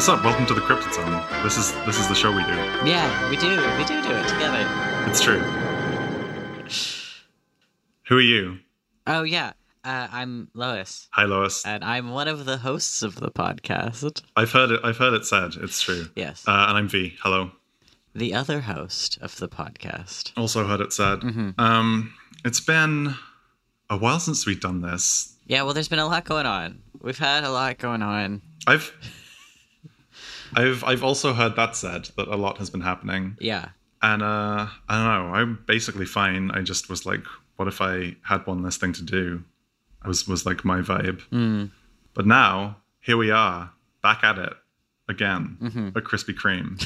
what's up? Welcome to the Cryptid Zone. This is this is the show we do. Yeah, we do. We do do it together. It's true. Who are you? Oh yeah, uh, I'm Lois, Hi, Lois. and I'm one of the hosts of the podcast. I've heard it. I've heard it said. It's true. Yes, Uh, and I'm V. Hello. the other host of the podcast. Also heard it said. Mm-hmm. Um, it's been a while since we've done this. Yeah, well, there's been a lot going on. We've had a lot going on. I've. I've I've also heard that said that a lot has been happening, Yeah, and uh, I don't know. I'm basically fine. I just was like, what if I had one less thing to do? I was was like my vibe. Mm. But now here we are, back at it again, Mm-hmm. at Krispy Kreme,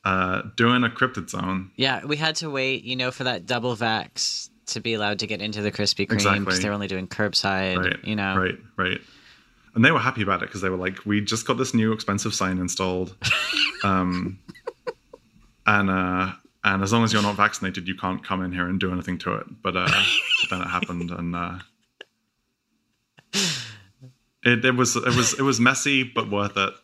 uh, doing a cryptid zone. yeah. We had to wait, you know, for that double vax to be allowed to get into the Krispy Kreme Exactly. because they're only doing curbside. Right. You know. Right. Right. And they were happy about it because they were like, we just got this new expensive sign installed. Um, and uh, and as long as you're not vaccinated, you can't come in here and do anything to it. But, uh, but then it happened, and uh, it, it was it was it was messy but worth it.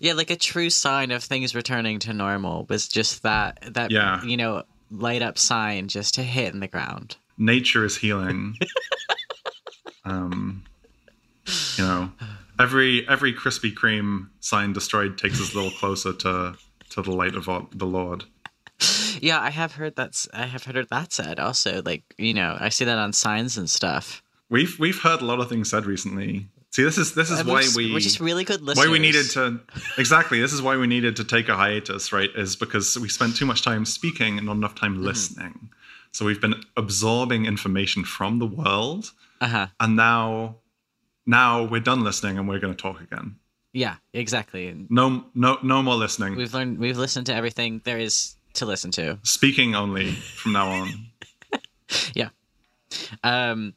Yeah, like a true sign of things returning to normal was just that that Yeah. you know light up sign just to hit in the ground. nature is healing. um, you know, every every Krispy Kreme sign destroyed takes us a little closer to to the light of the Lord. Yeah, I have heard that's I have heard that said also. Like you know, I see that on signs and stuff. We've we've heard a lot of things said recently. See, this is this is And why we're, just- we we're just really good listeners. why we needed to exactly. This is why we needed to take a hiatus, right? Is because we spent too much time speaking and not enough time Mm-hmm. listening. So we've been absorbing information from the world, Uh huh. and now now we're done listening and we're going to talk again. Yeah, exactly. No, no, no more listening. We've learned. We've listened to everything there is to listen to. Speaking only from now on. Yeah. Um.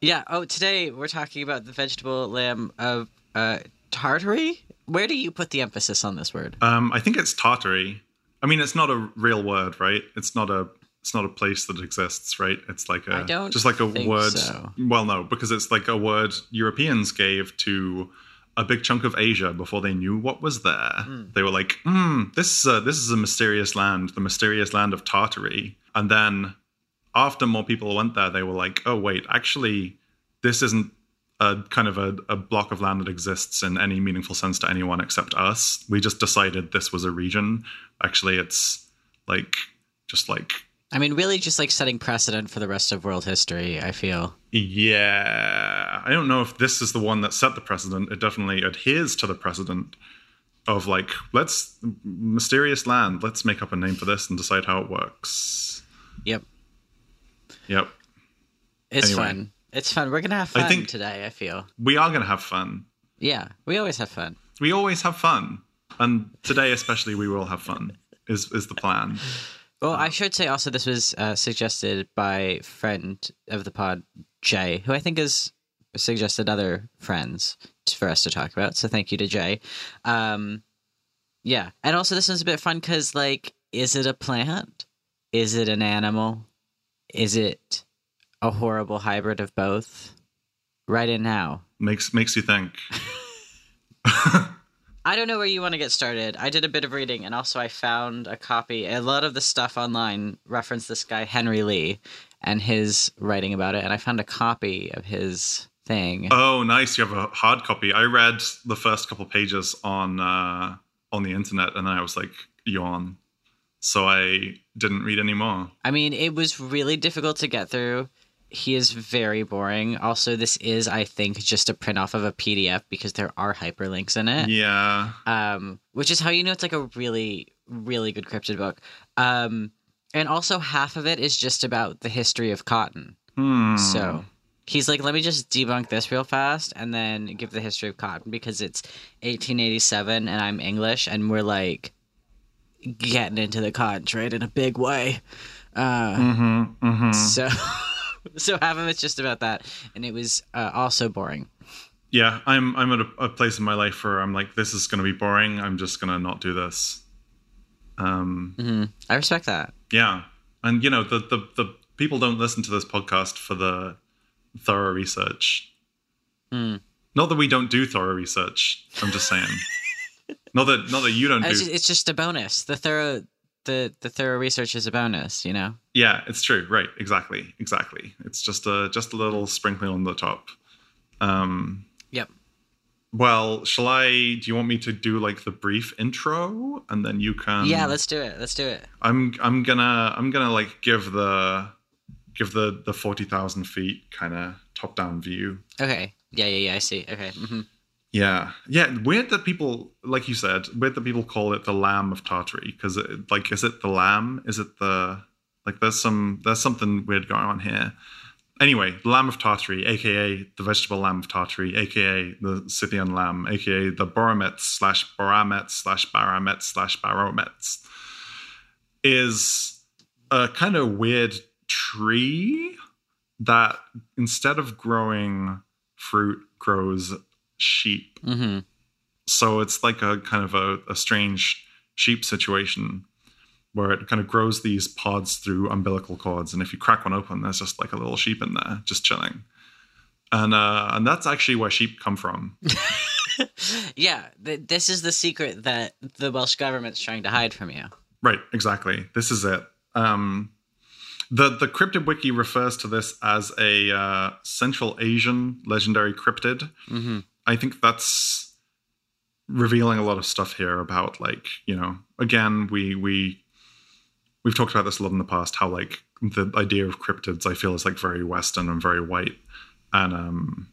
Yeah. Oh, today we're talking about the vegetable lamb of uh tartary. Where do you put the emphasis on this word? Um, I think it's Tartary. I mean, it's not a real word, right? It's not a. It's not a place that exists, right? It's like a I don't just like a word. so. Well, no, because it's like a word Europeans gave to a big chunk of Asia before they knew what was there. Hmm. They were like, mm, "This is a, this is a mysterious land, the mysterious land of Tartary." And then after more people went there, they were like, "Oh wait, actually, this isn't a kind of a, a block of land that exists in any meaningful sense to anyone except us. We just decided this was a region. Actually, it's like just like I mean, really, just like setting precedent for the rest of world history. I feel. yeah. I don't know if this is the one that set the precedent. It definitely adheres to the precedent of like let's mysterious land. Let's make up a name for this and decide how it works. Yep. Yep. It's Anyway. fun. It's fun. We're gonna have I fun think- today. I feel. We are gonna have fun. Yeah, we always have fun. We always have fun, and today especially we will have fun. Is is the plan? Well, I should say also this was uh, suggested by friend of the pod, Jay, who I think has suggested other friends for us to talk about. So thank you to Jay. Um, yeah, and also this one's a bit fun because, like, is it a plant? Is it an animal? Is it a horrible hybrid of both? Right in now. Makes makes you think. I don't know where you want to get started. I did a bit of reading, and also I found a copy. A lot of the stuff online referenced this guy Henry Lee and his writing about it, and I found a copy of his thing. Oh, nice! You have a hard copy. I read the first couple pages on uh, on the internet, and then I was like, yawn. So I didn't read any more. I mean, it was really difficult to get through. He is very boring. Also, this is, I think, just a print off of a PDF because there are hyperlinks in it. Yeah, um, which is how you know it's like a really, really good cryptid book. Um, and also, half of it is just about the history of cotton. Hmm. So he's like, let me just debunk this real fast and then give the history of cotton because it's 1887 and I'm English and we're like getting into the cotton trade in a big way. Uh, Mm-hmm, mm-hmm. So, so half of it's just about that, and it was uh, also boring. Yeah, I'm I'm at a, a place in my life where I'm like, this is going to be boring. I'm just going to not do this. Um, hmm I respect that. yeah, and you know the, the the people don't listen to this podcast for the thorough research. Hmm. Not that we don't do thorough research. I'm just saying. not that not that you don't It's do. just, it's just a bonus. The thorough the the thorough research is a bonus. You know. Yeah, it's true. Right. Exactly. Exactly. It's just a just a little sprinkling on the top. Um. Yep. Well, shall I? Do you want me to do like the brief intro, and then you can? yeah. Let's do it. Let's do it. I'm I'm gonna I'm gonna like give the give the the forty thousand feet kind of top down view. Okay. Yeah. Yeah. Yeah. I see. Okay. hmm Yeah, yeah. Weird that people, like you said, weird that people call it the Lamb of Tartary because, uh, like, is it the lamb? Is it the like? There's some there's something weird going on here. Anyway, the Lamb of Tartary, aka the vegetable Lamb of Tartary, aka the Scythian lamb, aka the Boromets slash Boramets slash Baramets slash Baromets, is a kind of weird tree that instead of growing fruit grows sheep. hmm So it's like a kind of a, a strange sheep situation where it kind of grows these pods through umbilical cords, and if you crack one open, there's just like a little sheep in there just chilling. And uh, and that's actually where sheep come from. Yeah. Th- this is the secret that the Welsh government's trying to hide from you. Right, exactly. This is it. Um, the the cryptid wiki refers to this as a uh, Central Asian legendary cryptid. hmm I think that's revealing a lot of stuff here about like you know again we we we've talked about this a lot in the past how like the idea of cryptids I feel is like very Western and very white and um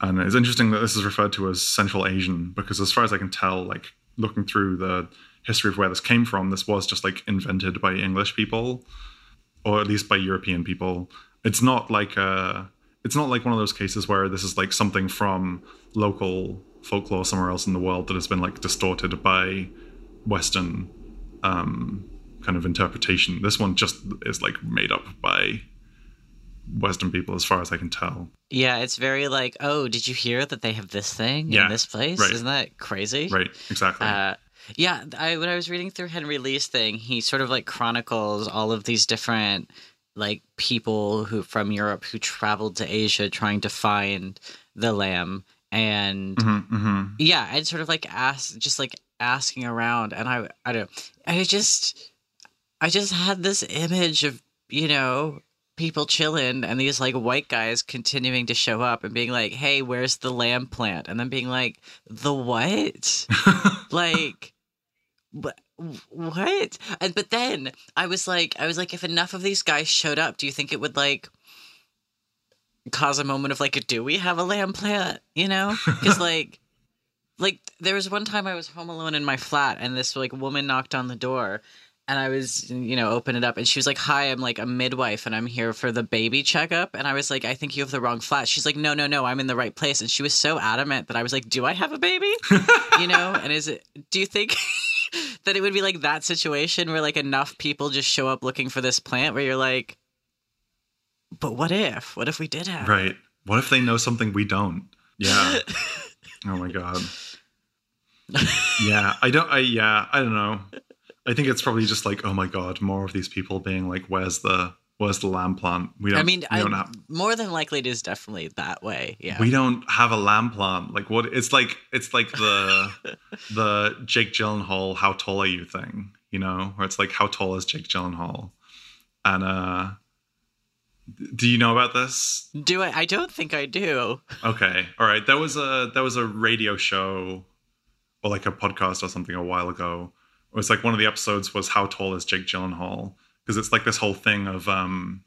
and it's interesting that this is referred to as Central Asian because as far as I can tell like looking through the history of where this came from this was just like invented by English people or at least by European people. It's not like a, it's not like one of those cases where this is like something from local folklore somewhere else in the world that has been like distorted by Western um, kind of interpretation. This one just is like made up by Western people, as far as I can tell. Yeah. It's very like, oh, did you hear that they have this thing Yeah, in this place? right. Isn't that crazy? Right? Exactly. Uh, yeah, I when I was reading through Henry Lee's thing, he sort of like chronicles all of these different like people who from Europe who traveled to Asia trying to find the lamb and hmm hmm yeah, and sort of like ask just like asking around and I I don't I just I just had this image of, you know, people chilling and these like white guys continuing to show up and being like, "Hey, where's the lamb plant?" and then being like, "The what?" like what what? And but then i was like i was like if enough of these guys showed up do you think it would like cause a moment of like do we have a lamb plant you know? Because like like there was one time i was home alone in my flat and this like woman knocked on the door and i was you know open it up and she was like hi i'm like a midwife and i'm here for the baby checkup. And i was like i think you have the wrong flat. She's like no no no i'm in the right place. And she was so adamant that i was like do i have a baby? You know? And is it do you think that it would be like that situation where like enough people just show up looking for this plant where you're like but what if what if we did have right. What if they know something we don't? Yeah. oh my god. Yeah. I don't. I yeah. I don't know. I think it's probably just like, oh my god, more of these people being like, where's the where's the lamb plant? We don't. i mean we I, don't have. more than likely it is definitely that way yeah We don't have a lamb plant. Like what? It's like it's like the the Jake Gyllenhaal "How tall are you?" thing, you know, where it's like, how tall is Jake Gyllenhaal? And uh, do you know about this? do i i don't think i do Okay, all right. There was a there was a radio show or like a podcast or something a while ago. It was like one of the episodes was how tall is Jake Gyllenhaal because it's like this whole thing of um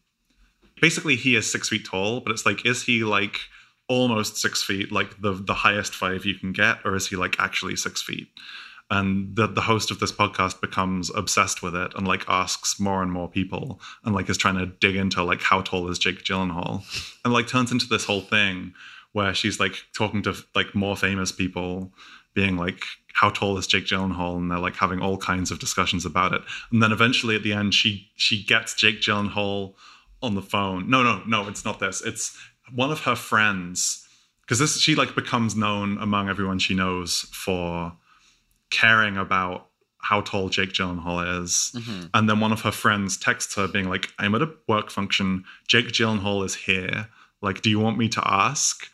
basically he is six feet tall, but it's like is he like almost six feet, like the the highest five you can get, or is he like actually six feet? And the the host of this podcast becomes obsessed with it and like asks more and more people and like is trying to dig into like how tall is Jake Gyllenhaal and like turns into this whole thing where she's like talking to like more famous people, being like, "How tall is Jake Gyllenhaal?" and they're like having all kinds of discussions about it. And then eventually at the end, she she gets Jake Gyllenhaal on the phone. No, no, no, it's not this. It's one of her friends because this she like becomes known among everyone she knows for caring about how tall Jake Gyllenhaal is. Mhm. And then one of her friends texts her, being like, I'm at a work function. Jake Gyllenhaal is here. Like, do you want me to ask?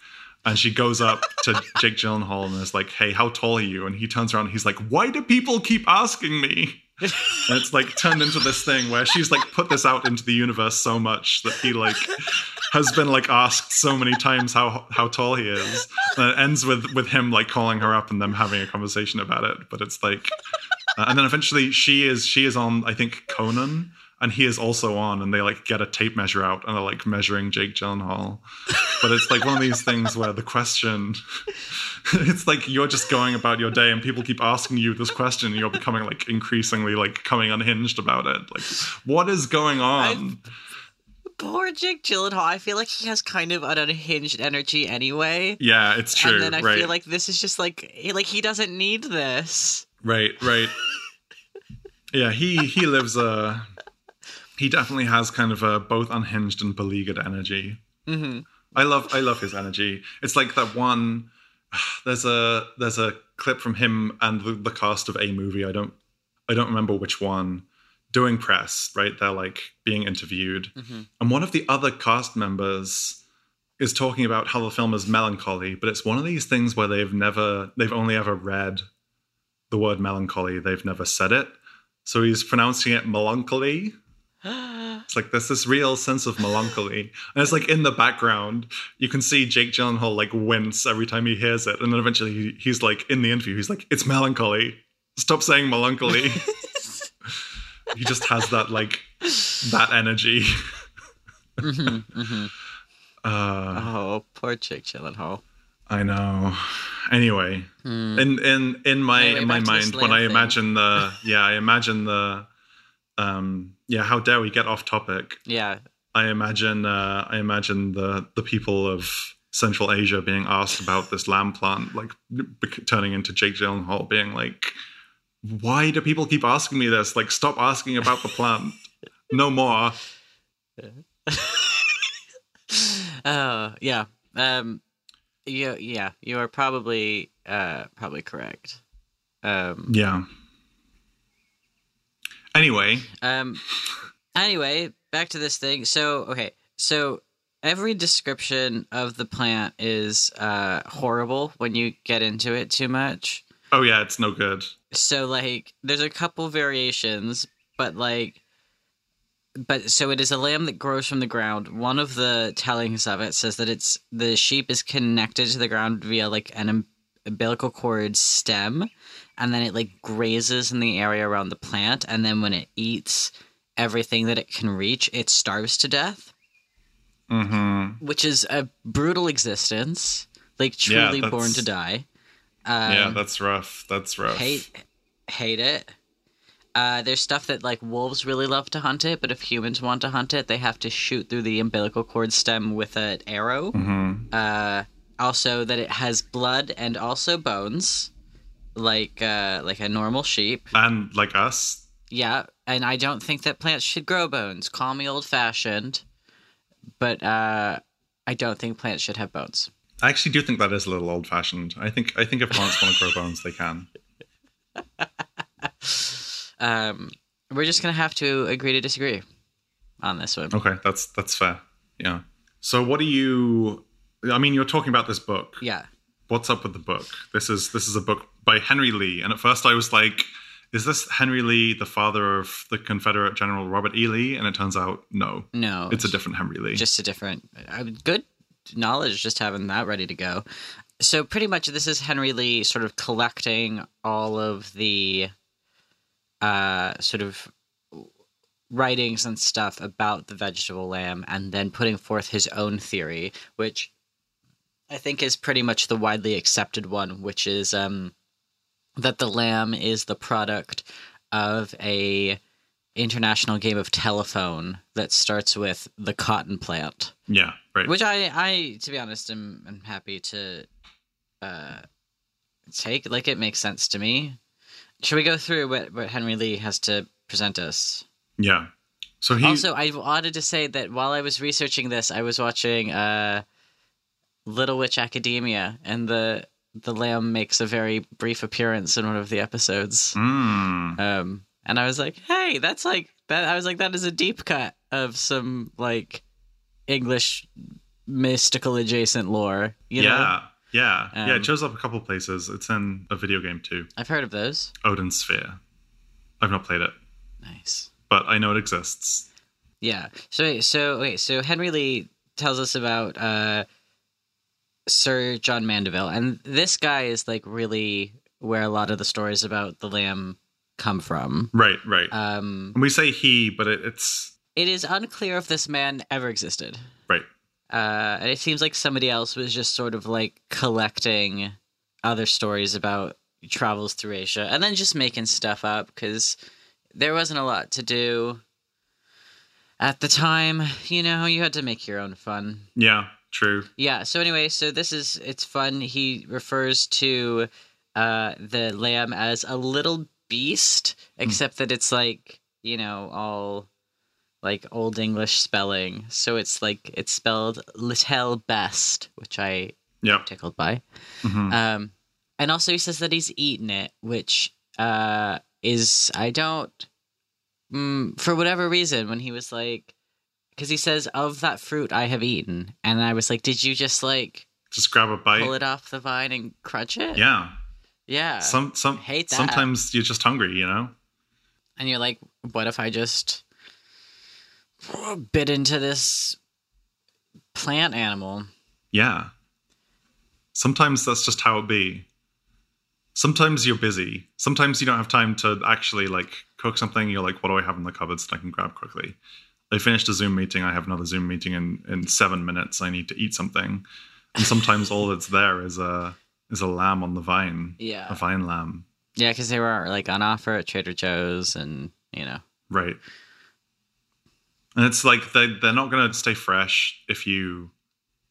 And she goes up to Jake Gyllenhaal and is like, "Hey, how tall are you?" And he turns around, he's like, "Why do people keep asking me?" and it's like turned into this thing where she's like put this out into the universe so much that he like has been like asked so many times how how tall he is and it ends with with him like calling her up and them having a conversation about it but it's like uh, and then eventually she is she is on i think conan and he is also on and they like get a tape measure out and are like measuring jake gyllenhaal but it's like one of these things where the question it's like you're just going about your day and people keep asking you this question and you're becoming like increasingly like coming unhinged about it like what is going on Poor Jake Gyllenhaal. I feel like he has kind of an unhinged energy anyway. yeah it's true and then I right feel like this is just like he, like he doesn't need this. right right yeah he he lives a he definitely has kind of a both unhinged and beleaguered energy hmm I love I love his energy. It's like that one. There's a there's a clip from him and the, the cast of a movie. I don't I don't remember which one. Doing press, right? They're like being interviewed, hmm and one of the other cast members is talking about how the film is melancholy, but it's one of these things where they've never they've only ever read the word melancholy. They've never said it, so he's pronouncing it melancholy. It's like there's this real sense of melancholy, and it's like in the background you can see Jake Gyllenhaal like wince every time he hears it, and then eventually he, he's like in the interview he's like it's melancholy. Stop saying melancholy. he just has that like that energy. hmm hmm Uh, Oh, poor Jake Gyllenhaal. I know. Anyway, Hmm. in in in my Anyway, in my back to this mind, when I thing. imagine the yeah, I imagine the um yeah, how dare we get off topic? Yeah. I imagine uh, I imagine the the people of Central Asia being asked about this lamb plant, like bec- turning into Jake Gyllenhaal being like, "Why do people keep asking me this? Like, stop asking about the plant. No more." Oh, yeah. Um you, yeah, you are probably uh probably correct. Um Yeah. Anyway, Um. Anyway, back to this thing. So, okay, so every description of the plant is uh horrible when you get into it too much. oh yeah, it's no good. So, like, there's a couple variations, but like, but so it is a lamb that grows from the ground. One of the tellings of it says that it's the sheep is connected to the ground via like an um- umbilical cord stem, and then it like grazes in the area around the plant, and then when it eats everything that it can reach, it starves to death, Mm-hmm. which is a brutal existence, like Yeah, truly born to die. Um, yeah, that's rough. That's rough. hate hate it. Uh, there's stuff that like wolves really love to hunt it, but if humans want to hunt it, they have to shoot through the umbilical cord stem with an arrow. hmm Uh, also, that it has blood and also bones, like uh, like a normal sheep. And like us, Yeah, and I don't think that plants should grow bones. Call me old fashioned, but uh, I don't think plants should have bones. I actually do think that is a little old fashioned. I think I think if plants want to grow bones, they can. Um, we're just gonna have to agree to disagree on this one. Okay, that's that's fair. Yeah. So what do you? I mean, you're talking about this book. Yeah. What's up with the book? This is this is a book by Henry Lee, and at first I was like, "Is this Henry Lee, the father of the Confederate General Robert E. Lee?" And it turns out, no, No, it's a different Henry Lee. just a different uh, good knowledge just having that ready to go so pretty much this is henry lee sort of collecting all of the uh sort of writings and stuff about the vegetable lamb and then putting forth his own theory which i think is pretty much the widely accepted one which is um that the lamb is the product of a international game of telephone that starts with the cotton plant yeah, right. which i i to be honest am, am happy to uh take like it makes sense to me should we go through what what henry lee has to present us yeah. So he also i wanted to say that while i was researching this i was watching uh little witch academia and the the lamb makes a very brief appearance in one of the episodes Mm, um and i was like hey that's like that i was like that is a deep cut of some like english mystical adjacent lore. You know? yeah, yeah, yeah. Um, It shows up a couple places. It's in a video game too, I've heard of those. Odin Sphere. I've not played it, Nice. but I know it exists. Yeah. So so wait, so Henry Lee tells us about uh Sir John Mandeville, and this guy is like really where a lot of the stories about the lamb come from. Right, right. Um and we say he, but it, it's it is unclear if this man ever existed. right. Uh and it seems like somebody else was just sort of like collecting other stories about travels through Asia and then just making stuff up because there wasn't a lot to do at the time. You know, you had to make your own fun. Yeah, true. Yeah. So anyway, so this is it's fun. He refers to uh the lamb as a little beast, except that it's like you know all like old English spelling. So it's like it's spelled little best, which I Yep. tickled by. Mhm. Um, and also he says that he's eaten it, which uh is I don't mm, for whatever reason when he was like because he says of that fruit I have eaten, and I was like, did you just like Just grab a bite. pull it off the vine and crunch it? Yeah. yeah. Some some hate that. sometimes you're just hungry, you know? and you're like, what if I just bit into this plant animal? Yeah. Sometimes that's just how it be. Sometimes you're busy. Sometimes you don't have time to actually like cook something. You're like, what do I have in the cupboards that I can grab quickly? I finished a Zoom meeting. I have another Zoom meeting in, in seven minutes. I need to eat something. And sometimes all that's there is a is a lamb on the vine. Yeah. A vine lamb. Yeah, because they were like on offer at Trader Joe's, and you know, Right. And it's like they they're not gonna stay fresh if you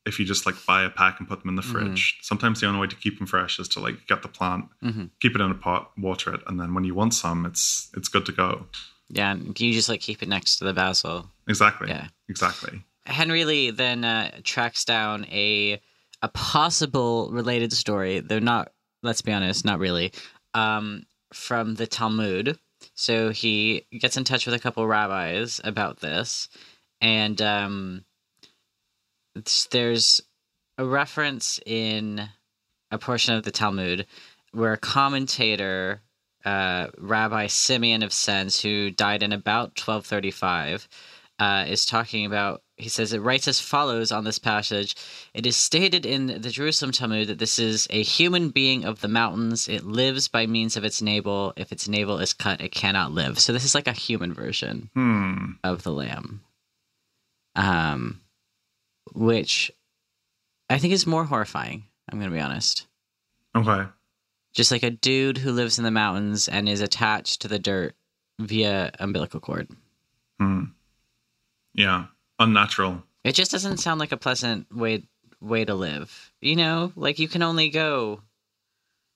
if you just like buy a pack and put them in the Mm-hmm. fridge. Sometimes the only way to keep them fresh is to like get the plant, Mhm. keep it in a pot, water it, and then when you want some, it's it's good to go. Yeah, and you just like keep it next to the basil. Exactly. Yeah. Exactly. Henry Lee then uh, tracks down a a possible related story. They're not. Let's be honest, not really. Um, from the Talmud. So he gets in touch with a couple rabbis about this, and um, there's a reference in a portion of the Talmud where a commentator, uh, Rabbi Simeon of Sens, who died in about 1235, uh, is talking about. He says it writes as follows on this passage. It is stated in the Jerusalem Talmud that this is a human being of the mountains. It lives by means of its navel. If its navel is cut, it cannot live. So this is like a human version Hmm. of the lamb, um, which I think is more horrifying. I'm going to be honest. Okay. Just like a dude who lives in the mountains and is attached to the dirt via umbilical cord. Hmm. Yeah. Unnatural. It just doesn't sound like a pleasant way way to live. You know, like you can only go.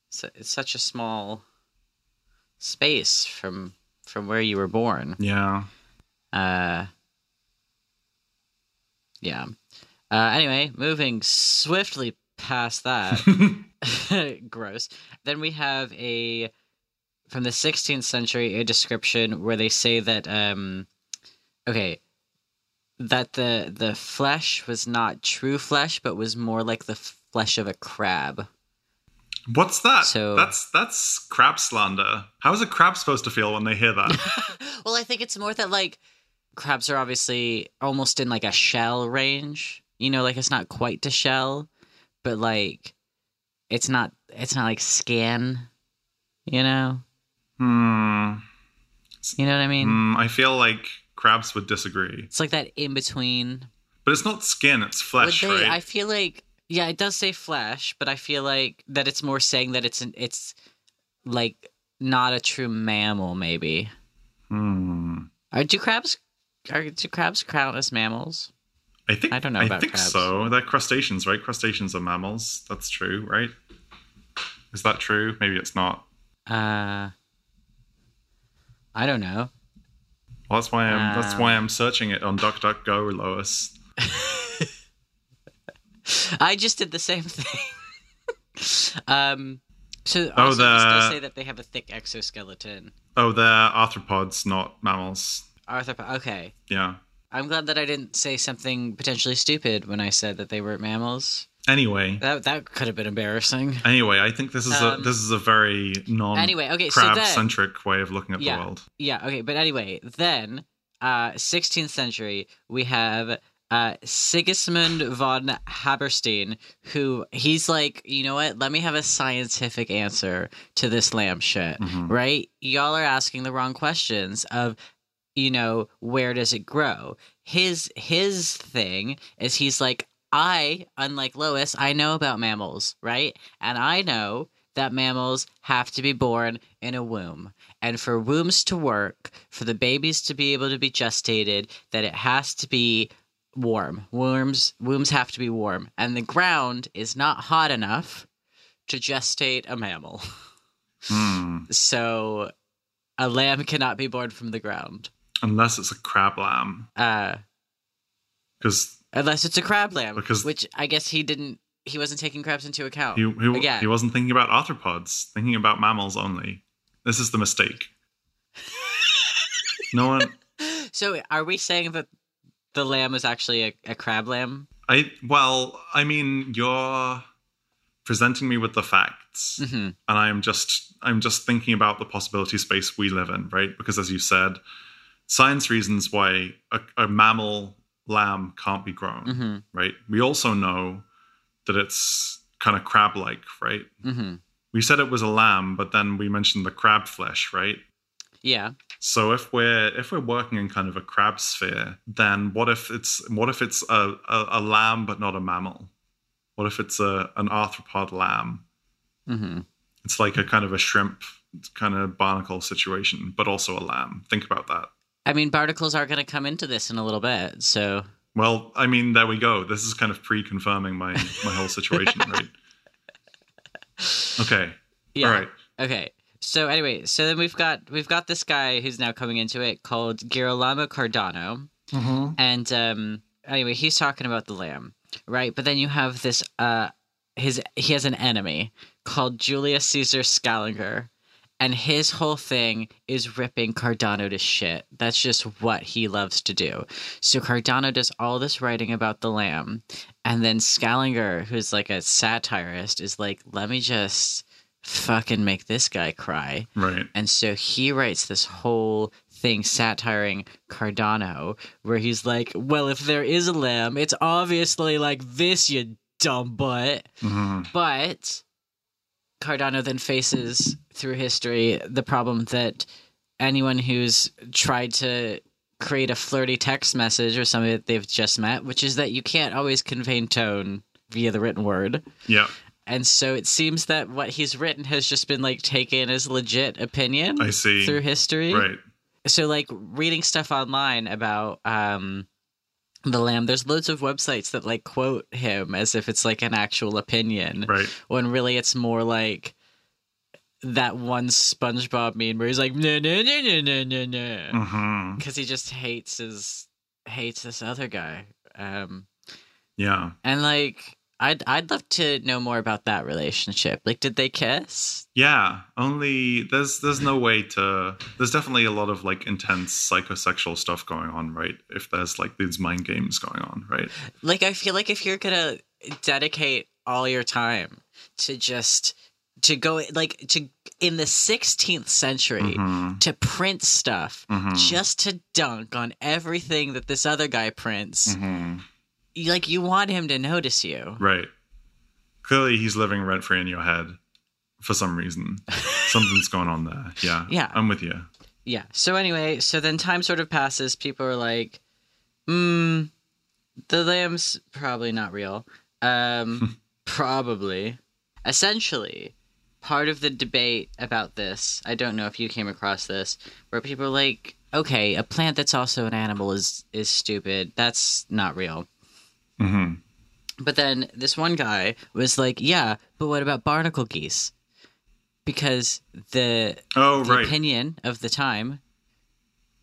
It's, it's such a small space from from where you were born. Yeah. Uh, yeah. Uh, anyway, moving swiftly past that. gross. Then we have a from the 16th century a description where they say that um okay that the the flesh was not true flesh but was more like the flesh of a crab. What's that? So- that's that's crab slander. How is a crab supposed to feel when they hear that? well, I think it's more that like crabs are obviously almost in like a shell range. You know, like it's not quite to shell, but like it's not it's not like skin. You know, hmm. you know what I mean? Hmm, I feel like crabs would disagree. It's like that in between. But it's not skin, it's flesh, they- right? I feel like yeah, it does say flesh, but I feel like that it's more saying that it's an, it's like not a true mammal. Maybe Hmm. are do crabs are do crabs count as mammals? I think I don't know I think crabs. so. They're crustaceans, right? Crustaceans are mammals. That's true, right? Is that true? Maybe it's not. Uh, I don't know. Well, that's why I'm that's why Um. I'm searching it on DuckDuckGo, Lois. I just did the same thing. um, so Oh, this does say that they have a thick exoskeleton. Oh, they're arthropods, not mammals. Arthur, okay. Yeah. I'm glad that I didn't say something potentially stupid when I said that they weren't mammals. Anyway, That that could have been embarrassing. anyway, I think this is a Um, this is a very non Anyway, okay, so crab centric way of looking at Yeah. the world. Yeah, okay, but anyway, then uh 16th century we have uh Sigismund von Herberstein who he's like, you know what? Let me have a scientific answer to this lamb shit. Mhm. Right? Y'all are asking the wrong questions of you know, where does it grow? His his thing is he's like I, unlike Lois, I know about mammals, right? And I know that mammals have to be born in a womb. And for wombs to work, for the babies to be able to be gestated, that it has to be warm. Worms wombs have to be warm. And the ground is not hot enough to gestate a mammal. Hmm. So a lamb cannot be born from the ground. Unless it's a crab lamb, Uh because unless it's a crab lamb. Because- which I guess he didn't he wasn't taking crabs into account. he he, Again. he wasn't thinking about arthropods, thinking about mammals only. This is the mistake. no one. So are we saying that the lamb was actually a, a crab lamb? I well, I mean, you're presenting me with the facts, hmm and I'm just I'm just thinking about the possibility space we live in, right? Because as you said, science reasons why a, a mammal lamb can't be grown, hmm right? We also know that it's kind of crab-like, right? hmm We said it was a lamb, but then we mentioned the crab flesh, right? Yeah. So if we're if we're working in kind of a crab sphere, then what if it's what if it's a, a, a lamb but not a mammal? What if it's a an arthropod lamb? hmm It's like a kind of a shrimp kind of barnacle situation, but also a lamb. Think about that. I mean, barnacles are going to come into this in a little bit. So Well, I mean, there we go. This is kind of pre-confirming my my whole situation, right? Okay. yeah. All right. Okay. So anyway, so then we've got we've got this guy who's now coming into it called Girolamo Cardano, and um, anyway, he's talking about the lamb, right? But then you have this uh, his he has an enemy called Julius Caesar Scaliger, and his whole thing is ripping Cardano to shit. That's just what he loves to do. So Cardano does all this writing about the lamb, and then Scaliger, who's like a satirist, is like, let me just fucking make this guy cry. Right. And so he writes this whole thing satiring Cardano, where he's like, well, if there is a lamb, it's obviously like this, you dumb butt. hmm But Cardano then faces through history the problem that anyone who's tried to create a flirty text message or somebody that they've just met, which is that you can't always convey tone via the written word. Yeah. And so it seems that what he's written has just been like taken as legit opinion I see. through history. Right. So like reading stuff online about um the lamb, there's loads of websites that like quote him as if it's like an actual opinion Right. when really it's more like that one SpongeBob meme where he's like no no no no no no no because he just hates his hates this other guy. Um Yeah. and like I'd I'd love to know more about that relationship. Like did they kiss? Yeah, only there's there's no way to there's definitely a lot of like intense psychosexual stuff going on, right? If there's like these mind games going on, right? Like I feel like if you're gonna dedicate all your time to just to go like to in the 16th century Mhm, to print stuff mhm, just to dunk on everything that this other guy prints mhm. Like you want him to notice you Right. Clearly he's living rent free in your head for some reason. Something's going on there. Yeah. Yeah. I'm with you. yeah so anyway so then time sort of passes people are like hmm the lamb's probably not real um probably essentially part of the debate about this i don't know if you came across this where people are like okay a plant that's also an animal is is stupid that's not real hmm but then this one guy was like yeah but what about barnacle geese because the Oh, the right. opinion of the time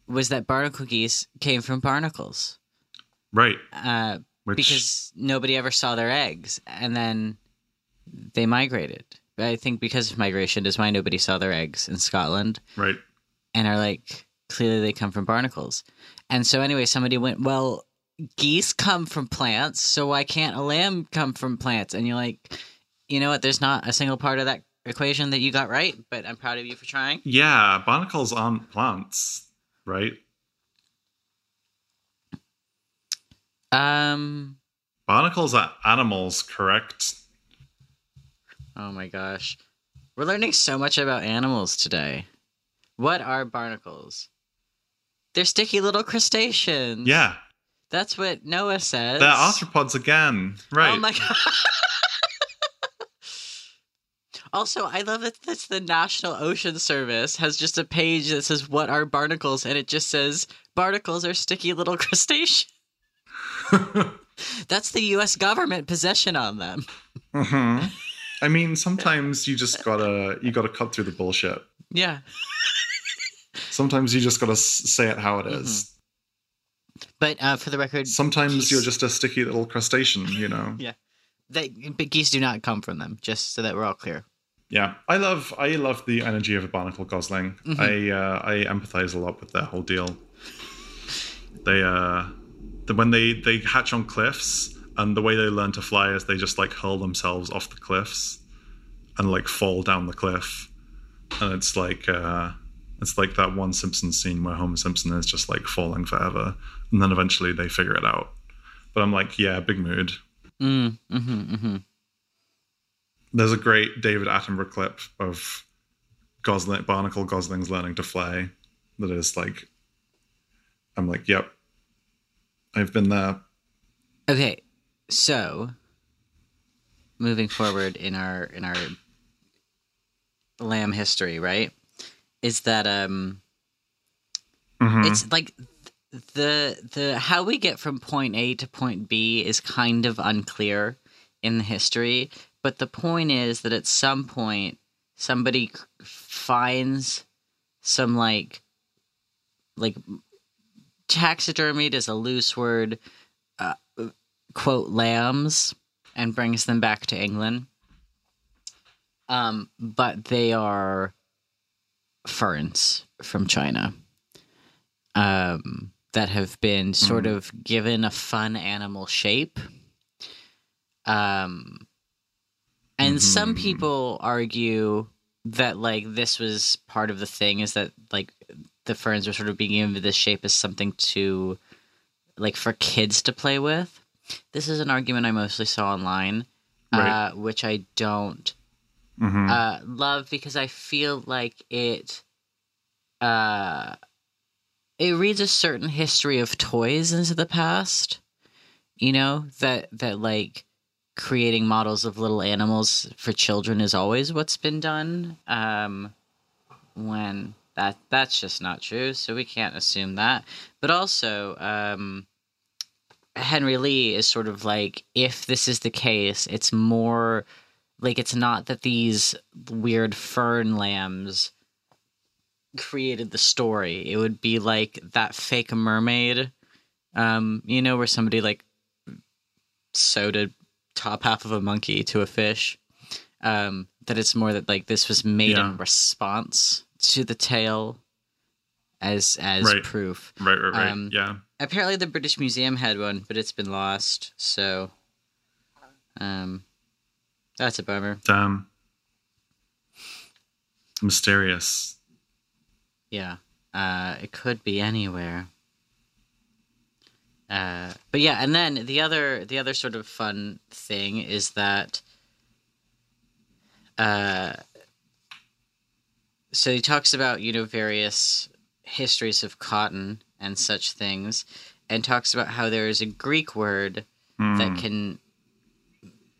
was that barnacle geese came from barnacles Right. uh, Which because nobody ever saw their eggs and then they migrated i think because of migration is why nobody saw their eggs in scotland right. and are like clearly they come from barnacles And so anyway, somebody went, well, geese come from plants, so why can't a lamb come from plants? And you're like, you know what? There's not a single part of that equation that you got right, but I'm proud of you for trying. Yeah, barnacles aren't plants, right? Um. Barnacles are animals, correct? Oh my gosh, we're learning so much about animals today. What are barnacles? They're sticky little crustaceans. Yeah, That's what NOAA says. they're arthropods again, right? Oh my god. also, I love that that's the National Ocean Service has just a page that says what are barnacles and it just says barnacles are sticky little crustaceans. That's the US government possession on them. hmm I mean, sometimes you just gotta you gotta cut through the bullshit. Yeah. Sometimes you just gotta say it how it is. But uh, for the record, Sometimes Geese. you're just a sticky little crustacean, you know. Yeah, they, but geese do not come from them, just so that we're all clear. Yeah, I love I love the energy of a barnacle gosling. I uh, I empathize a lot with their whole deal. They uh, the, when they they hatch on cliffs and the way they learn to fly is they just like hurl themselves off the cliffs and like fall down the cliff, and it's like uh, it's like that one Simpsons scene where Homer Simpson is just like falling forever, and then eventually they figure it out. But I'm like, yeah, big mood. Mm, mm-hmm, mm-hmm. There's a great David Attenborough clip of Gosling, Barnacle Goslings learning to fly. That is like, I'm like, yep, I've been there. Okay, so moving forward in our in our lamb history, right? Is that um Mhm. it's like the the how we get from point A to point B is kind of unclear in the history, but the point is that at some point somebody finds some like like taxidermied is a loose word uh, quote lambs and brings them back to England. Um, but they are ferns from China um, that have been sort of given a fun animal shape. Um, and some Mhm. people argue that like this was part of the thing is that like the ferns were sort of being given this shape as something to like for kids to play with. This is an argument I mostly saw online, Right. uh, which I don't Mhm. uh, love because I feel like it uh, it reads a certain history of toys into the past. You know that that like creating models of little animals for children is always what's been done. Um, when that that's just not true, so we can't assume that. But also, um, Henry Lee is sort of like if this is the case, it's more like it's not that these weird fern lambs created the story. It would be like that fake mermaid, um, you know, where somebody like sewed a top half of a monkey to a fish. Um, that it's more that like this was made Yeah. in response to the tale as as Right. proof. right, right, right. um, yeah. Apparently, the British Museum had one, but it's been lost. So, um, that's a bummer. Damn. Mysterious. Yeah, uh, it could be anywhere. Uh, but yeah, and then the other the other sort of fun thing is that, uh, so he talks about you know various histories of cotton and such things, and talks about how there is a Greek word Hmm. that can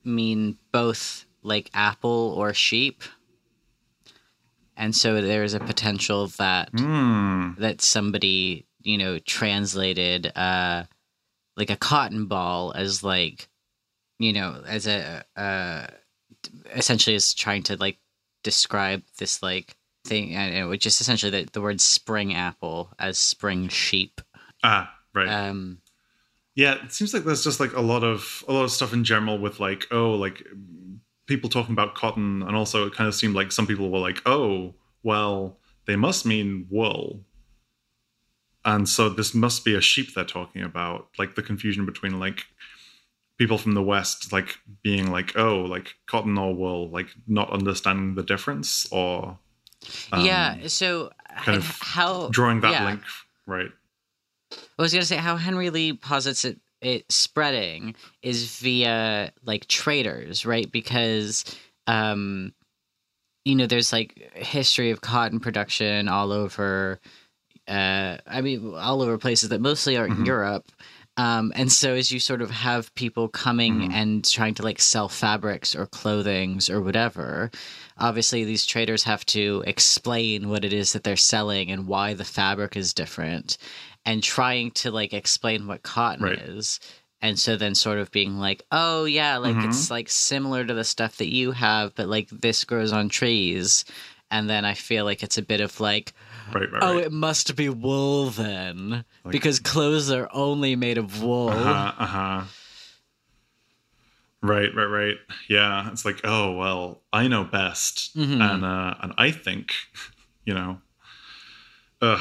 mean both like apple or sheep. And so there is a potential that Hmm. that somebody, you know, translated uh like a cotton ball as like you know, as a uh essentially is trying to like describe this like thing and it was just essentially the, the word spring apple as spring sheep. Ah, right. Um Yeah, it seems like there's just like a lot of a lot of stuff in general with like oh like people talking about cotton, and also it kind of seemed like some people were like oh well they must mean wool, and so this must be a sheep they're talking about, like the confusion between like people from the West, like being like, oh, like cotton or wool, like not understanding the difference, or um, yeah. So kind of how drawing that yeah. link, right? I was gonna say how Henry Lee posits it it spreading is via like traders, right? Because um you know there's like history of cotton production all over uh I mean all over places that mostly are Mhm. Europe. Um, and so as you sort of have people coming Mhm. and trying to like sell fabrics or clothings or whatever, obviously these traders have to explain what it is that they're selling and why the fabric is different and trying to like explain what cotton Right. is and so then sort of being like oh yeah like Mhm. it's like similar to the stuff that you have but like this grows on trees and then i feel like it's a bit of like Right, right, oh right. it must be wool then Like- because clothes are only made of wool Uh-huh, uh-huh. Right, right, right. Yeah, it's like, oh well, I know best, Mhm. and uh, and I think, you know. Ugh.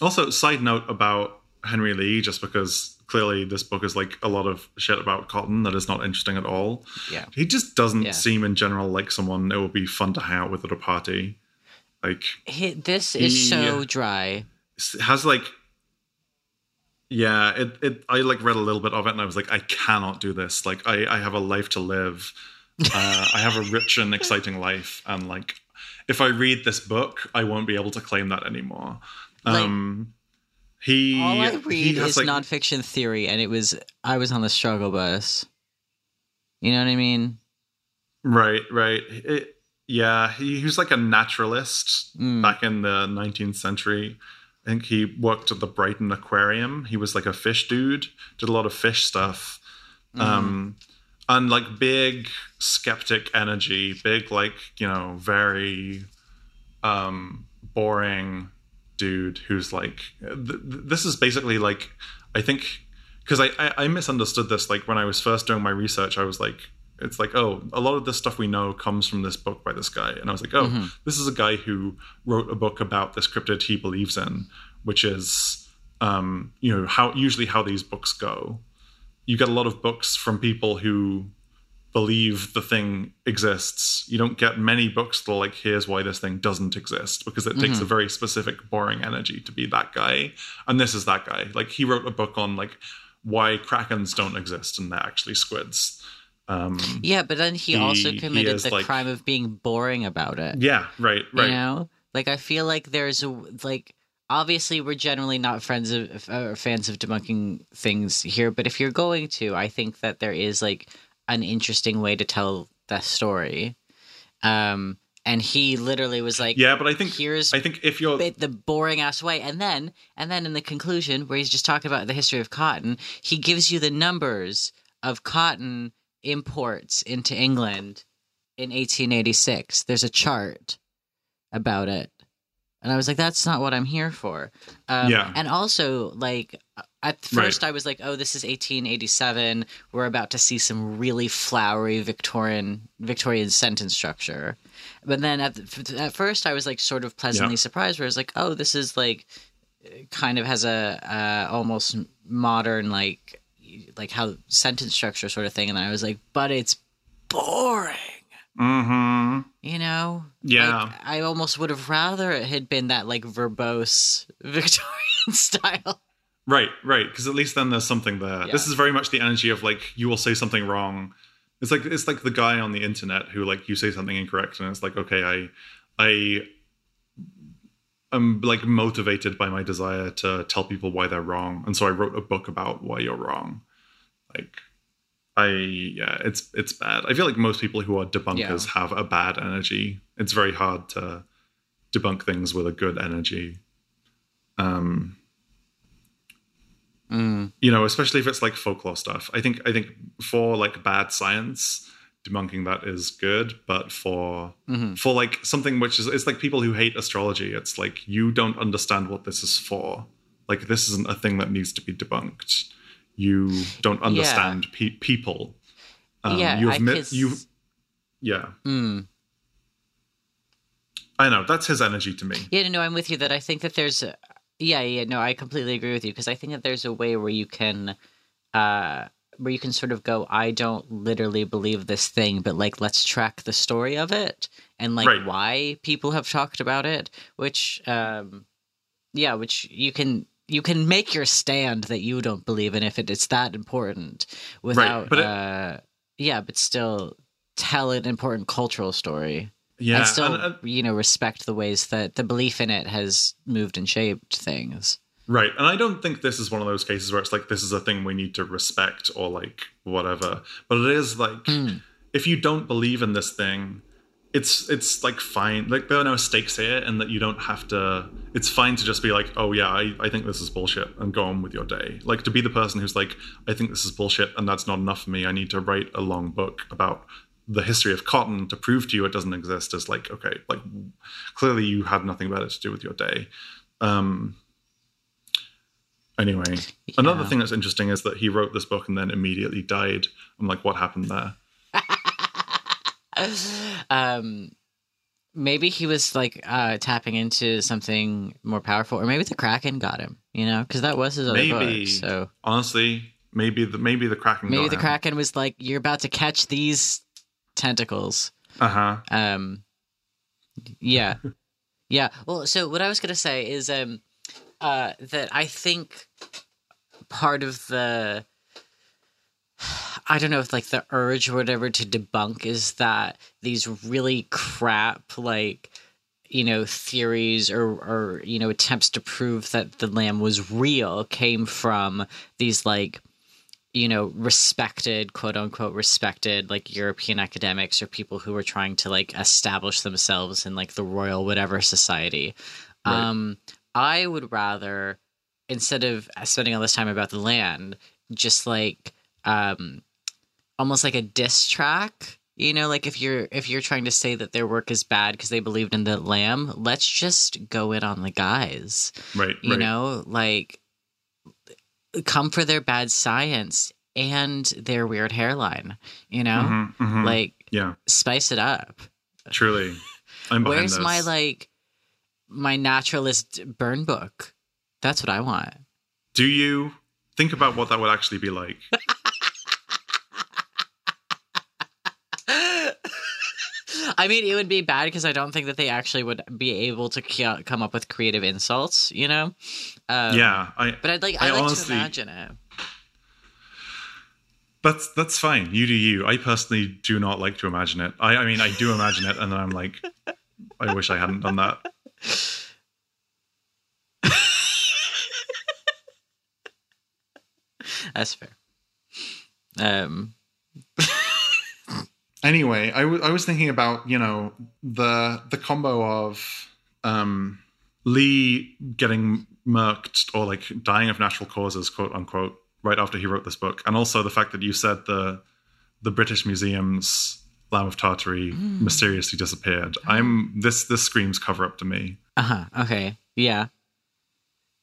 Also, side note about Henry Lee, just because clearly this book is like a lot of shit about cotton that is not interesting at all. yeah He just doesn't Yeah. seem, in general, like someone it would be fun to hang out with at a party. Like, He- this is so He- dry has like yeah it, it i like read a little bit of it and i was like i cannot do this like i i have a life to live uh, i have a rich and exciting life and like if i read this book i won't be able to claim that anymore Like- um he all i read has, is like, nonfiction theory and it was i was on the struggle bus. You know what i mean? Right right. It- yeah he, he was like a naturalist Mm. back in the 19th century. I think he worked at the brighton aquarium. He was like a fish dude did a lot of fish stuff. Um and like big skeptic energy big like you know very um boring dude who's like th- th- this is basically like i think because I, I i misunderstood this like when i was first doing my research i was like it's like oh a lot of this stuff we know comes from this book by this guy. And i was like oh this is a guy who wrote a book about this cryptid he believes in which is um you know how usually how these books go. You get a lot of books from people who believe the thing exists. You don't get many books that are like, here's why this thing doesn't exist, because it takes a very specific, boring energy to be that guy. And this is that guy. Like, he wrote a book on like why krakens don't exist and they're actually squids. Um, Yeah, but then he, He- also he committed is, the like- crime of being boring about it. yeah, right, right. You know, like I feel like there's a like obviously we're generally not friends of or fans of debunking things here, but if you're going to, I think that there is like an interesting way to tell that story. Um, and he literally was like, Yeah, but I think here's I think if you're the boring ass way. And then and then in the conclusion where he's just talking about the history of cotton he gives you the numbers of cotton imports into england in 1886 there's a chart about it and i was like that's not what i'm here for. Um, Yeah. and also like at first i was like oh this is 1887 we're about to see some really flowery victorian victorian sentence structure. But then at, the, at first i was like sort of pleasantly Yeah. surprised where i was like oh this is like kind of has a uh, almost modern like like how sentence structure sort of thing. And then i was like but it's boring Mhm. you know Yeah. Like, i almost would have rather it had been that like verbose victorian style Right, right. Because at least then there's something there. Yeah. This is very much the energy of like you will say something wrong. It's like it's like the guy on the internet who like you say something incorrect and it's like okay, I I am like motivated by my desire to tell people why they're wrong, and so I wrote a book about why you're wrong. Like I yeah, it's it's bad. I feel like most people who are debunkers have a bad energy. It's very hard to debunk things with a good energy. Um mm. you know especially if it's like folklore stuff i think i think for like bad science debunking that is good but for Mhm. for like something which is it's like people who hate astrology it's like you don't understand what this is for like this isn't a thing that needs to be debunked you don't understand pe- people um, Yeah, you I have mi- could- you yeah Mm. i know that's his energy to me Yeah, no, I'm with you that I think that there's a, Yeah, yeah, no, I completely agree with you because I think that there's a way where you can, uh, where you can sort of go, I don't literally believe this thing, but like let's track the story of it and like Right. why people have talked about it, which, um, yeah, which you can you can make your stand that you don't believe in if it, it's that important without, but it- uh, yeah, but still tell an important cultural story Yeah, and still and- and- you know respect the ways that the belief in it has moved and shaped things Right. And I don't think this is one of those cases where it's like this is a thing we need to respect or like whatever. But it is like Hmm. if you don't believe in this thing, it's it's like fine. Like there are no stakes here and that you don't have to it's fine to just be like, oh yeah, I, I think this is bullshit and go on with your day. Like to be the person who's like, I think this is bullshit and that's not enough for me. I need to write a long book about the history of cotton to prove to you it doesn't exist is like, okay, like clearly you had nothing better to do with your day. Um Anyway, another thing that's interesting is that he wrote this book and then immediately died. I'm like, what happened there? um maybe he was like uh tapping into something more powerful or maybe the kraken got him you know because that was his other Maybe. book so Honestly, maybe the maybe the Kraken. maybe the him. kraken was like you're about to catch these tentacles Uh huh. um yeah yeah well so what i was gonna say is um uh that i think part of the i don't know if like the urge or whatever to debunk is that these really crap like you know theories or or you know attempts to prove that the lamb was real came from these like you know respected quote unquote respected like european academics or people who were trying to like establish themselves in like the royal whatever society Right. um i would rather instead of spending all this time about the land just like um almost like a diss track you know like if you're if you're trying to say that their work is bad because they believed in the lamb let's just go in on the guys Right. you right. know like come for their bad science and their weird hairline you know Mhm, mhm. like yeah, spice it up truly. I'm where's this. my like my naturalist burn book that's what i want Do you think about what that would actually be like? I mean, it would be bad because I don't think that they actually would be able to c- come up with creative insults, you know. Um, yeah, I. but I'd like I I like honestly- to imagine it. That's that's fine. You do you. I personally do not like to imagine it. I, I mean, I do imagine it, and then I'm like, I wish I hadn't done that. That's fair. Um, Anyway, I was thinking about you know the the combo of um, Lee getting murked or like dying of natural causes, quote unquote, right after he wrote this book, and also the fact that you said the the British Museum's Lamb of Tartary mysteriously disappeared. I'm this this screams cover up to me. uh huh. Okay. Yeah.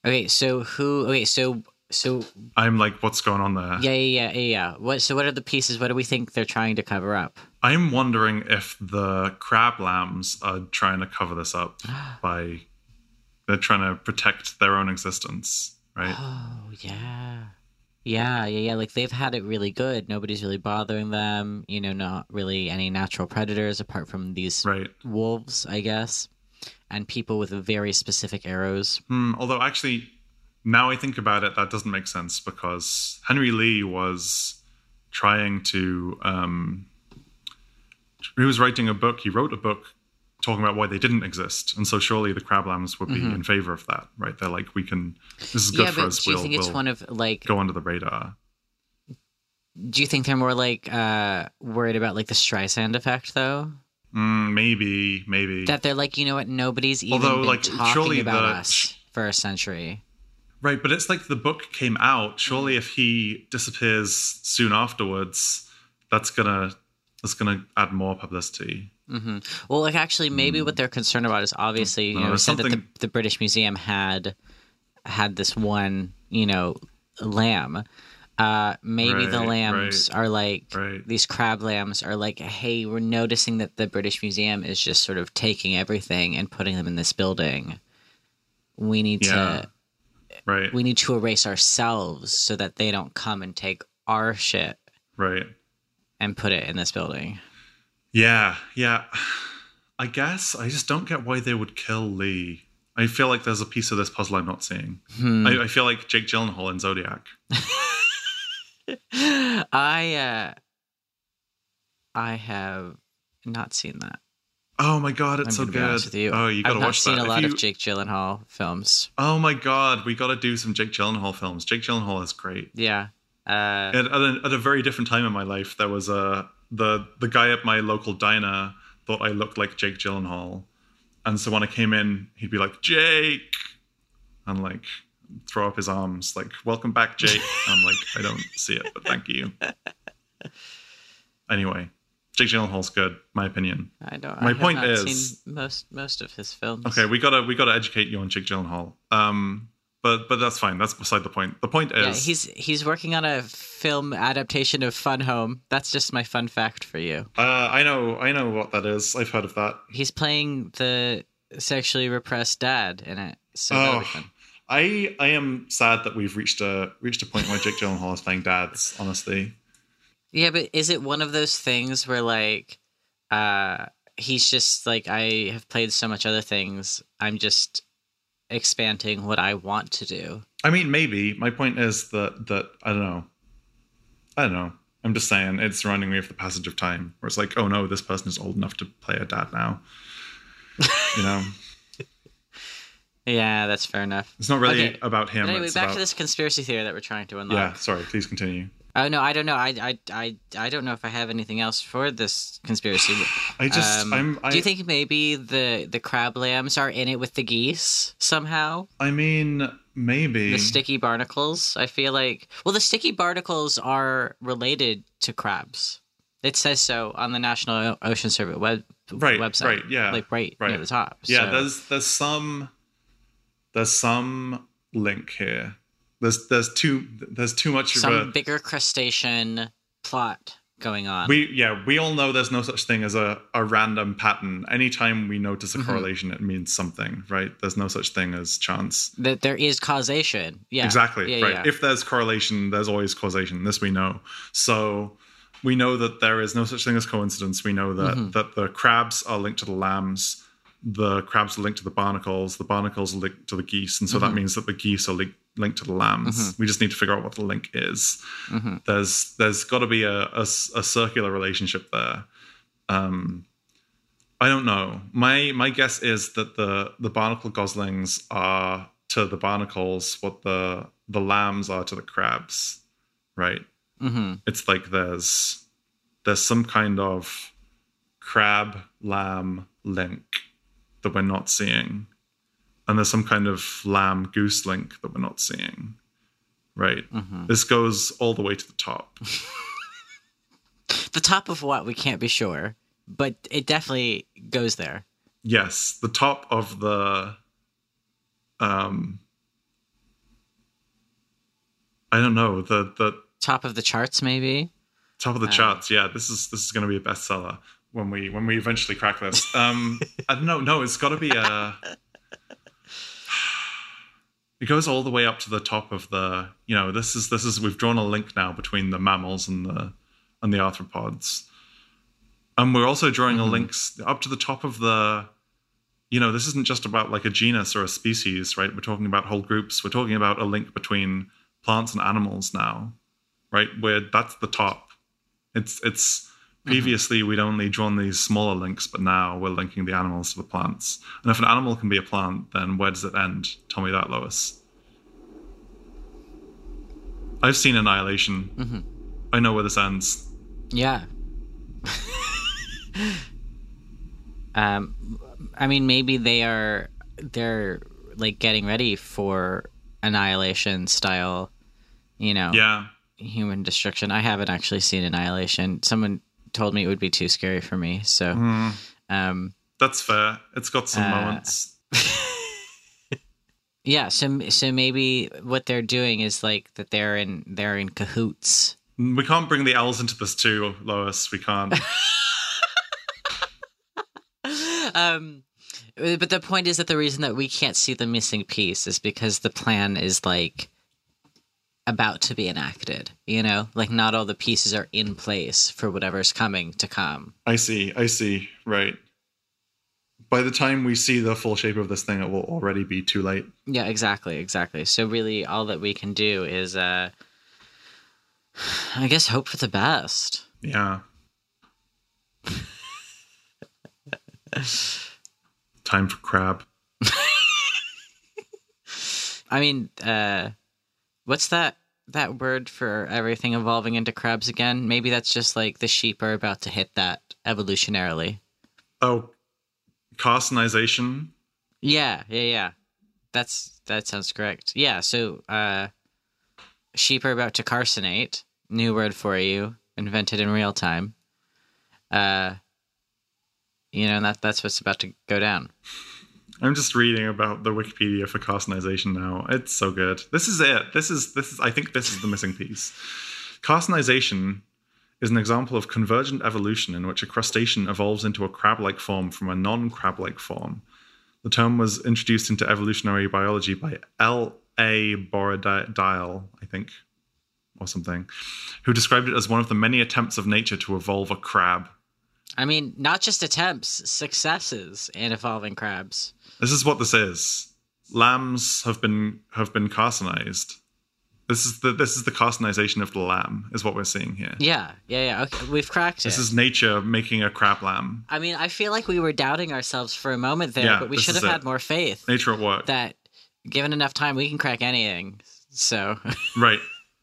Okay. So who? Okay. So so I'm like, what's going on there? yeah yeah yeah yeah. yeah. What? So what are the pieces? What do we think they're trying to cover up? I'm wondering if the crab lambs are trying to cover this up by they're trying to protect their own existence, right? Oh yeah. Yeah, yeah, yeah. Like they've had it really good. Nobody's really bothering them. You know, not really any natural predators apart from these Right. wolves, I guess, and people with very specific arrows. Hmm, although actually, now I think about it, that doesn't make sense because Henry Lee was trying to. Um, he was writing a book. He wrote a book talking about why they didn't exist, and so surely the crab lambs would be in favor of that, right? They're like, we can. This is good yeah, for us. do you we'll think it's we'll one of like? go under the radar. Do you think they're more like uh worried about like the Streisand effect though? Mm, maybe, maybe. That they're like, you know what? Nobody's even Although, been like, talking surely about the- us for a century. Right, but it's like the book came out. Surely, if he disappears soon afterwards, that's gonna that's gonna add more publicity. hmm Well, like actually, maybe what they're concerned about is obviously, you No, know, there's said that the, the British Museum had had this one, you know, lamb. Uh, maybe the Right, lambs are like Right. these crab lambs are like, hey, we're noticing that the British Museum is just sort of taking everything and putting them in this building. We need Yeah. to Right. we need to erase ourselves so that they don't come and take our shit right. and put it in this building. Yeah, yeah. I guess I just don't get why they would kill Lee. I feel like there's a piece of this puzzle I'm not seeing. Hmm. I, I feel like Jake Gyllenhaal in Zodiac. I uh I have not seen that. Oh my god, it's I'm so good. with you. Oh, you gotta I've watch seen a lot you- of Jake Gyllenhaal films. Oh my god, we gotta do some Jake Gyllenhaal films. Jake Gyllenhaal is great. Yeah. Uh At, at, a, at a very different time in my life, there was a the the guy at my local diner thought I looked like Jake Gyllenhaal, and so when I came in, he'd be like Jake, and like throw up his arms like Welcome back, Jake. I'm like I don't see it, but thank you. Anyway, Jake Gyllenhaal's good, my opinion. I don't my I point is- seen most most of his films. Okay, we gotta we gotta educate you on Jake Gyllenhaal. Um, but but that's fine. That's beside the point. The point Yeah, is he's he's working on a film adaptation of Fun Home. That's just my fun fact for you. uh, I know I know what that is. I've heard of that. He's playing the sexually repressed dad in it. So Oh. I I am sad that we've reached a reached a point where Jake Gyllenhaal is playing dads. Honestly, Yeah, but is it one of those things where like uh he's just like I have played so much other things, I'm just expanding what I want to do. I mean maybe. My point is that that I don't know. I don't know. I'm just saying it's reminding me of the passage of time, where it's like, oh no, this person is old enough to play a dad now. you know, Yeah, that's fair enough. it's not really Okay. about him. But anyway, back about, to this conspiracy theory that we're trying to unlock. Yeah, sorry. Please continue. Oh no, I don't know. I I I I don't know if I have anything else for this conspiracy. I just Um, I'm. I, do you think maybe the the crab lambs are in it with the geese somehow? I mean, maybe. The sticky barnacles. I feel like well, the sticky barnacles are related to crabs. It says so on the National Ocean Service web Right, website. right, yeah, like right, near right. the top. yeah, So- there's there's some there's some link here. There's there's too there's too much of some a bigger crustacean plot going on. we yeah we all know there's no such thing as a, a random pattern. Anytime we notice a Mm-hmm. correlation, it means something, right? There's no such thing as chance. that there is causation. Yeah, Exactly. Yeah, right. yeah. If there's correlation, there's always causation. This we know. So we know that there is no such thing as coincidence. We know that Mm-hmm. that the crabs are linked to the lambs. The crabs are linked to the barnacles. The barnacles are linked to the geese, and so Mm-hmm. that means that the geese are linked linked to the lambs. We just need to figure out what the link is. Mm-hmm. There's there's got to be a, a circular relationship there. Um, I don't know. My my guess is that the the barnacle goslings are to the barnacles what the the lambs are to the crabs, right? hmm It's like there's there's some kind of crab lamb link that we're not seeing, and there's some kind of lamb goose link that we're not seeing, right? This goes all the way to the top. The top of what we can't be sure, but it definitely goes there. Yes, the top of the um I don't know, the the Top of the charts, maybe. top of the charts. Yeah, this is this is going to be a bestseller when we when we eventually crack this. Um I don't know, no, it's got to be a It goes all the way up to the top of the, you know, this is this is we've drawn a link now between the mammals and the and the arthropods. And we're also drawing a link up to the top of the you know, this isn't just about like a genus or a species, right? We're talking about whole groups. We're talking about a link between plants and animals now, right? Where that's the top. It's it's previously we'd only drawn these smaller links, but now we're linking the animals to the plants. And if an animal can be a plant, then where does it end? Tell me that, Lois. I've seen Annihilation. I know where this ends. Yeah. um, I mean, maybe they are they're like getting ready for annihilation style, you know, Yeah. human destruction. I haven't actually seen Annihilation. Someone told me it would be too scary for me, so um, That's fair. It's got some Uh, moments. yeah. So so maybe what they're doing is like that they're in they're in cahoots. We can't bring the owls into this too, Lois. We can't. um But the point is that the reason that we can't see the missing piece is because the plan is like about to be enacted. You know, like not all the pieces are in place for whatever's coming to come. I see. I see. Right. By the time we see the full shape of this thing, it will already be too late. Yeah, exactly, exactly. So really, all that we can do is, uh, I guess, hope for the best. Yeah. Time for crab. I mean, uh, what's that that word for everything evolving into crabs again? Maybe that's just like the sheep are about to hit that evolutionarily. Oh, carcinization. Yeah, yeah, yeah. That's that sounds correct. Yeah, so uh sheep are about to carcinate. New word for you, invented in real time. Uh you know, that that's what's about to go down. I'm just reading about the Wikipedia for carcinization now. It's so good. This is it. This is this is I think this is the missing piece. Carcinization is an example of convergent evolution in which a crustacean evolves into a crab-like form from a non-crab-like form. The term was introduced into evolutionary biology by L. A. Borradaile, I think, or something, who described it as one of the many attempts of nature to evolve a crab. I mean, not just attempts, successes in evolving crabs. This is what this is. Lambs have been have been carcinized. This is the this is the carcinization of the lamb, is what we're seeing here. Yeah, yeah, yeah. Okay, we've cracked it. This is nature making a crab lamb. I mean, I feel like we were doubting ourselves for a moment there, Yeah, but we should have it. had more faith Nature at work. that given enough time, we can crack anything. So, right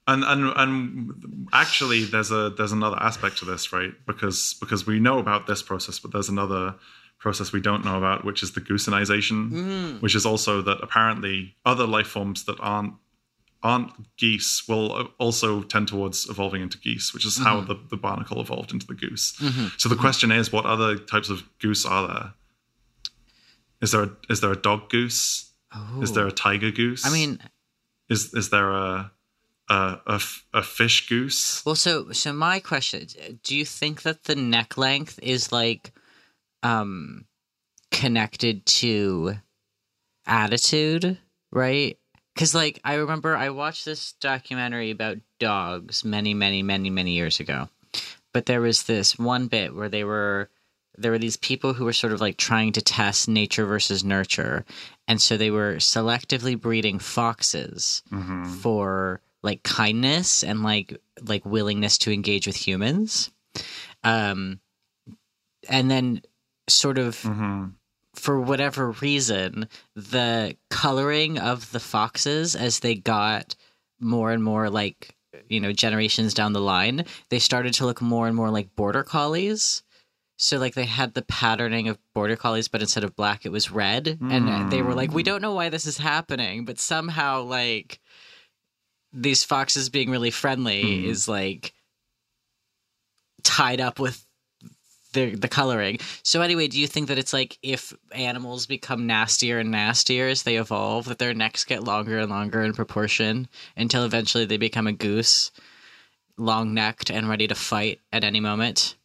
and and and actually there's a there's another aspect to this right because because we know about this process but there's another process we don't know about which is the goosenization mm. which is also that apparently other life forms that aren't aren't geese will also tend towards evolving into geese which is how mm-hmm. the, the barnacle evolved into the goose. Mm-hmm. So the question is what other types of goose are there? Is there a, is there a dog goose? Is there a oh. tiger goose? I mean, is is there a a a fish goose? well, so so my question: Do you think that the neck length is like um connected to attitude, right? Because like I remember I watched this documentary about dogs many, many, many, many years ago, but there was this one bit where they were there were these people who were sort of like trying to test nature versus nurture. And so they were selectively breeding foxes for like kindness and like like willingness to engage with humans. Um and then sort of mm-hmm. for whatever reason the coloring of the foxes as they got more and more like you know generations down the line they started to look more and more like border collies. So like they had the patterning of border collies but instead of black it was red. And they were like we mm. don't know why this is happening but somehow like these foxes being really friendly mm. is like tied up with the the coloring. So anyway, do you think that it's like if animals become nastier and nastier as they evolve, that their necks get longer and longer in proportion until eventually they become a goose, long necked and ready to fight at any moment?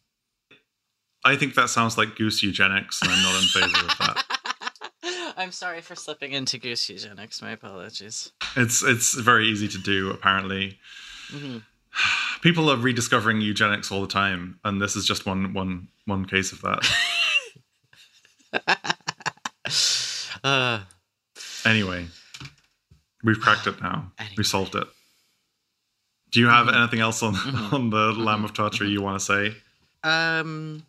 I think that sounds like goose eugenics, and I'm not in favor of that. I'm sorry for slipping into goose eugenics. My apologies. It's it's very easy to do. Apparently, mm-hmm. people are rediscovering eugenics all the time, and this is just one one one case of that. Uh, Anyway, we've cracked it now. Anyway. We solved it. Do you have anything else on on the Lamb of Tartary you want to say? Um,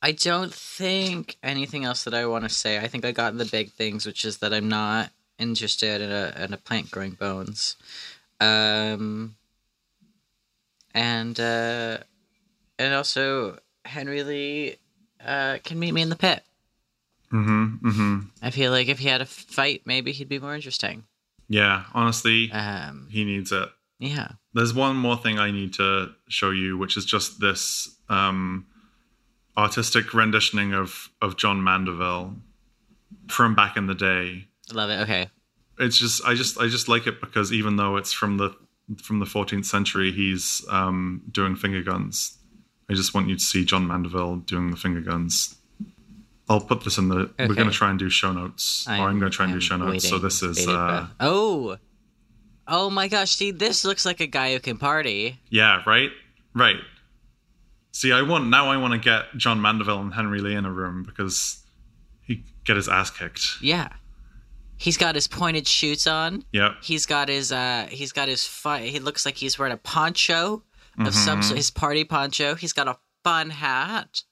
I don't think anything else that I want to say. I think I got the big things, which is that I'm not interested in a in a plant growing bones. Um, and uh, and also Henry Lee uh can meet me in the pit. Mm-hmm. Mm-hmm. I feel like if he had a fight, maybe he'd be more interesting. Yeah, honestly, Um, he needs it. yeah. There's one more thing I need to show you, which is just this um, artistic renditioning of of John Mandeville from back in the day. I love it. Okay. It's just I just I just like it because even though it's from the from the 14th century, he's um, doing finger guns. I just want you to see John Mandeville doing the finger guns. I'll put this in the. We're going to try and do show notes, or I'm going to try and do I'm show notes. So this is, uh, oh, oh my gosh! See, this looks like a guy who can party. yeah, right, right. See, I want now. I want to get John Mandeville and Henry Lee in a room because he get his ass kicked. Yeah, he's got his pointed shoots on. Yep. He's got his uh, he's got his fi- He looks like he's wearing a poncho of some Mm-hmm. sort. His party poncho. He's got a fun hat.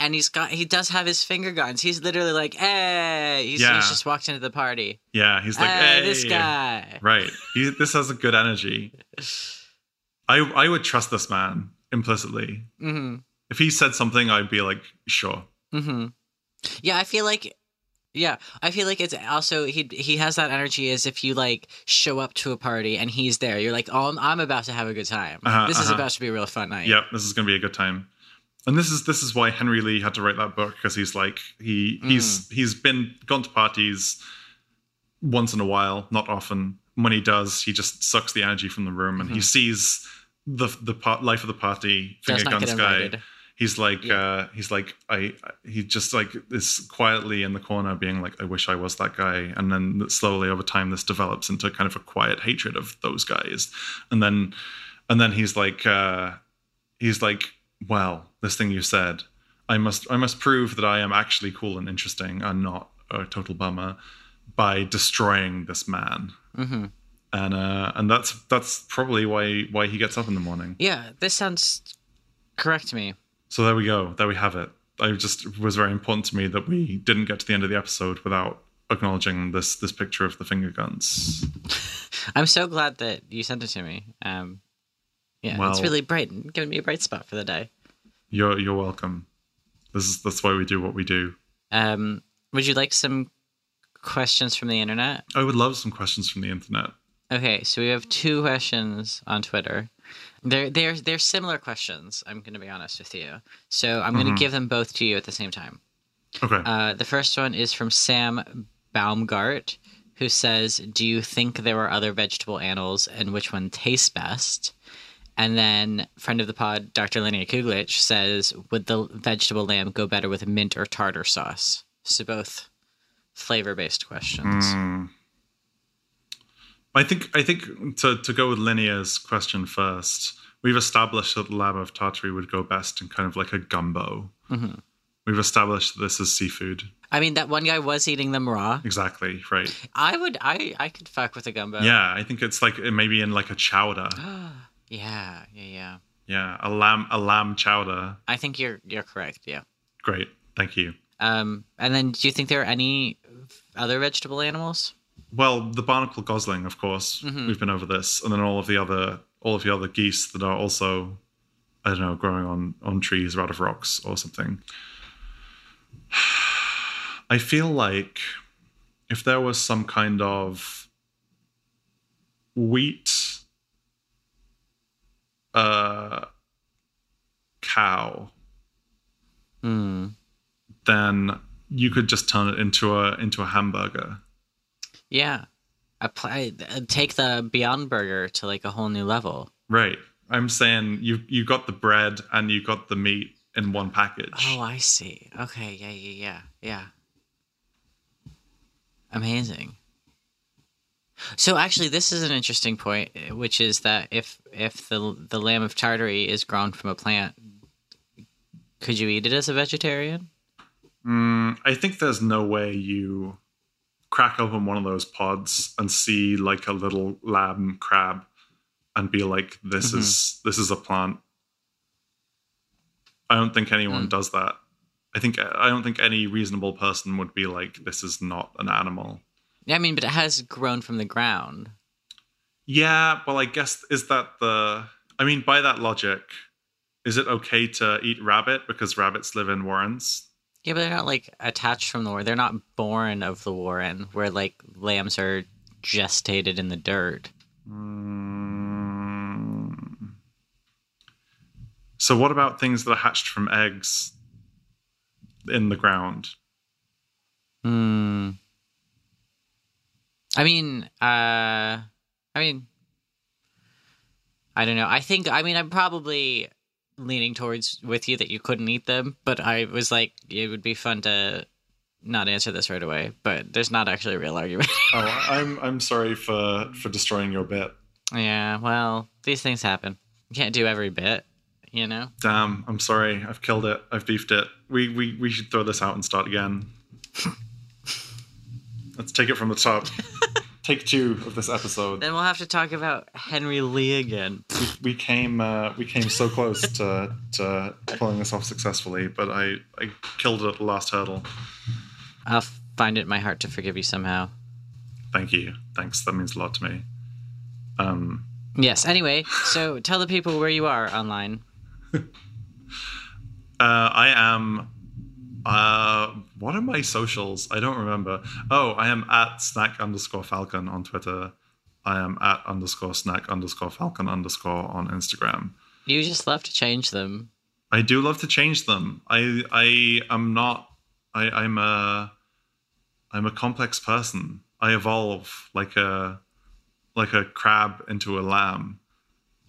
And he's got he does have his finger guns. He's literally like, hey, he's, Yeah. he's just walked into the party. Yeah, he's like, hey, hey, this guy. Right. He, this has a good energy. I I would trust this man implicitly. hmm If he said something, I'd be like, sure. hmm Yeah, I feel like yeah, I feel like it's also he he has that energy as if you like show up to a party and he's there. You're like, oh, I'm, I'm about to have a good time. Uh-huh, this is uh-huh. about to be a real fun night. Yep, this is going to be a good time. And this is this is why Henry Lee had to write that book because he's like he he's he's been gone to parties once in a while, not often. When he does, he just sucks the energy from the room, and he sees the the part, life of the party finger guns guy. invited. He's like uh, he's like I he just like is quietly in the corner being like I wish I was that guy, and then slowly over time this develops into kind of a quiet hatred of those guys, and then and then he's like uh, he's like well this thing you said I must I must prove that I am actually cool and interesting and not a total bummer by destroying this man. hmm And uh, and that's that's probably why why he gets up in the morning. Yeah, this sounds correct to me. So there we go. There we have it. I just it was very important to me that we didn't get to the end of the episode without acknowledging this this picture of the finger guns. I'm so glad that you sent it to me. Um, yeah, it's really bright and giving me a bright spot for the day. You're you're welcome. This is that's why we do what we do. Um, would you like some questions from the internet? I would love some questions from the internet. Okay, so we have two questions on Twitter. They're they're they're similar questions. I'm going to be honest with you. So I'm going to give them both to you at the same time. Okay. Uh, the first one is from Sam Baumgart, who says, "Do you think there are other vegetable animals, and which one tastes best?" And then friend of the pod, Dr. Linnea Kuglich, says, "Would the vegetable lamb go better with mint or tartar sauce?" So both flavor-based questions. Mm. I think I think to to go with Linnea's question first, we've established that the lamb of Tartary would go best in kind of like a gumbo. Mhm. We've established that this is seafood. I mean, that one guy was eating them raw. Exactly right. I would, I, I could fuck with a gumbo. Yeah, I think it's like it maybe in like a chowder. yeah, yeah, yeah. Yeah, a lamb a lamb chowder. I think you're you're correct. Yeah. Great, thank you. Um, and then, do you think there are any other vegetable animals? Well, the barnacle gosling, of course. We've been over this, and then all of the other all of the other geese that are also, I don't know, growing on on trees or out of rocks or something. I feel like if there was some kind of wheat uh, cow, Hmm. then you could just turn it into a into a hamburger. Yeah. Apply uh, take the Beyond Burger to like a whole new level. Right. I'm saying you you got the bread and you got the meat in one package. Oh, I see. Okay. Yeah. Yeah. Yeah. Yeah. Amazing. So actually, this is an interesting point, which is that if if the the lamb of Tartary is grown from a plant, could you eat it as a vegetarian? Mm, I think there's no way you crack open one of those pods and see like a little lamb crab and be like, "This Mhm. is this is a plant." I don't think anyone Mm. does that. I think I don't think any reasonable person would be like, "This is not an animal." Yeah, I mean, but it has grown from the ground. Yeah, well, I guess is that the? I mean, by that logic, is it okay to eat rabbit because rabbits live in warrens? Yeah, but they're not like attached from the war. They're not born of the warren, where like lambs are gestated in the dirt. Mm. So, what about things that are hatched from eggs in the ground? Hmm. I mean, uh, I mean, I don't know. I think. I mean, I'm probably leaning towards with you that you couldn't eat them, but I was like, it would be fun to not answer this right away. But there's not actually a real argument. Oh, I'm I'm sorry for for destroying your bit. yeah, well, these things happen. You can't do every bit, you know. Damn, I'm sorry. I've killed it. I've beefed it. We we we should throw this out and start again. Let's take it from the top. Take two of this episode. Then we'll have to talk about Henry Lee again. We came uh, we came so close to to pulling this off successfully, but I I killed it at the last hurdle. I'll find it in my heart to forgive you somehow. Thank you. Thanks. That means a lot to me. Um, Yes. Anyway, so tell the people where you are online. uh, I am. Uh, what are my socials? I don't remember. Oh, I am at snack underscore falcon on Twitter. I am at underscore snack underscore falcon underscore on Instagram. You just love to change them. I do love to change them. I I am not. I I'm a. I'm a complex person. I evolve like a, like a crab into a lamb,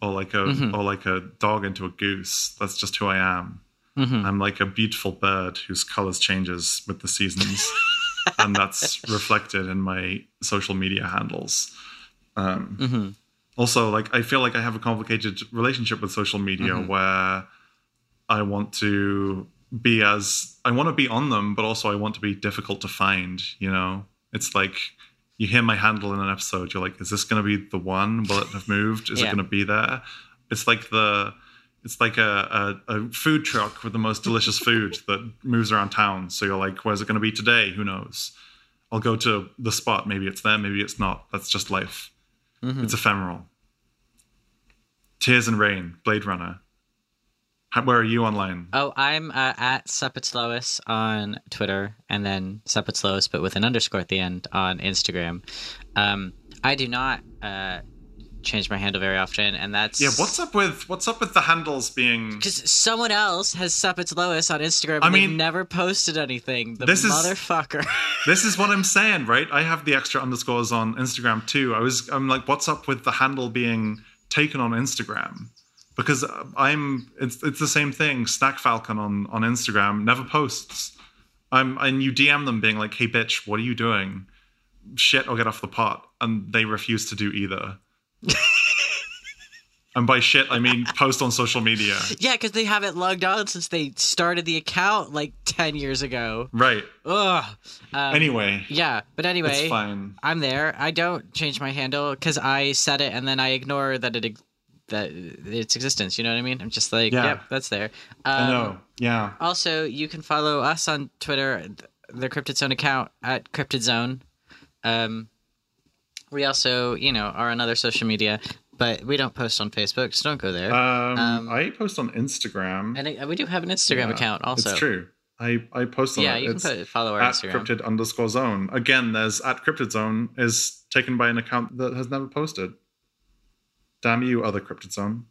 or like a or like a dog into a goose. That's just who I am. Mm-hmm. I'm like a beautiful bird whose colors changes with the seasons, and that's reflected in my social media handles. Um, mm-hmm. Also, like I feel like I have a complicated relationship with social media mm-hmm. where I want to be as I want to be on them, but also I want to be difficult to find. You know, it's like you hear my handle in an episode, you're like, is this going to be the one? Will it have moved? Is it going to be there? It's like the it's like a, a, a food truck with the most delicious food that moves around town. So you're like, where's it going to be today? Who knows? I'll go to the spot. Maybe it's there. Maybe it's not. That's just life. It's ephemeral. Tears and Rain, Blade Runner. How, where are you online? Oh, I'm uh, at Suppetslois on Twitter, and then Suppetslois, but with an underscore at the end on Instagram. Um, I do not uh, change my handle very often, and that's Yeah, what's up with what's up with the handles being? Because someone else has Suppetslois on Instagram. I mean, never posted anything. The this is- motherfucker. This is what I'm saying, right? I have the extra underscores on Instagram too. I was I'm like, what's up with the handle being taken on Instagram? Because uh, I'm it's it's the same thing. Snack Falcon on on Instagram never posts. I'm and you DM them being like, hey bitch, what are you doing? Shit or get off the pot, and they refuse to do either. and by shit, I mean post on social media. yeah, because they haven't logged on since they started the account like ten years ago. Right. Ugh. Um, Anyway, Yeah, but anyway, it's fine. I'm there. I don't change my handle because I set it and then I ignore that it that its existence. You know what I mean? I'm just like, Yeah. yep, that's there. Um, I know. Yeah. Also, you can follow us on Twitter, the Cryptid Zone account at Cryptid Zone. Um, we also, you know, are on other social media, but we don't post on Facebook, so don't go there. Um, Um, I post on Instagram. and I- we do have an Instagram Yeah, account also. It's true. I, I post on Yeah, it. you can it's put, follow our at Instagram. cryptid underscore zone. Again, there's at cryptid zone is taken by an account that has never posted. Damn you, other cryptid zone.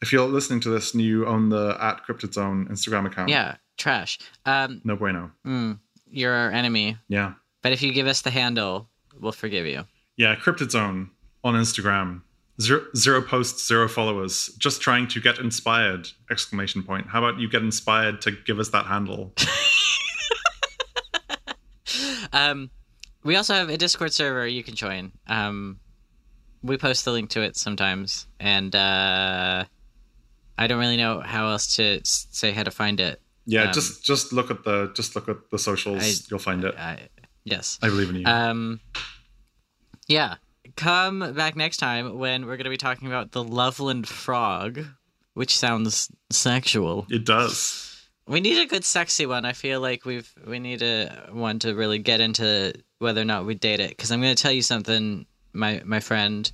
If you're listening to this and you own the at cryptid zone Instagram account, Yeah, trash. Um, no bueno. mm, you're our enemy, Yeah. but if you give us the handle, we'll forgive you. Yeah, cryptid zone on Instagram. Zero, zero posts, zero followers. Just trying to get inspired! Exclamation point. How about you get inspired to give us that handle? Um, we also have a Discord server you can join. Um, we post the link to it sometimes, and uh, I don't really know how else to say how to find it. Yeah, Um, just just look at the just look at the socials. I- You'll find it. Uh, yes. I believe in you. Um, yeah. Come back next time when we're going to be talking about the Loveland Frog, which sounds sexual. it does. We need a good sexy one. I feel like we've we need a one to really get into whether or not we date it. Because I'm going to tell you something, my my friend.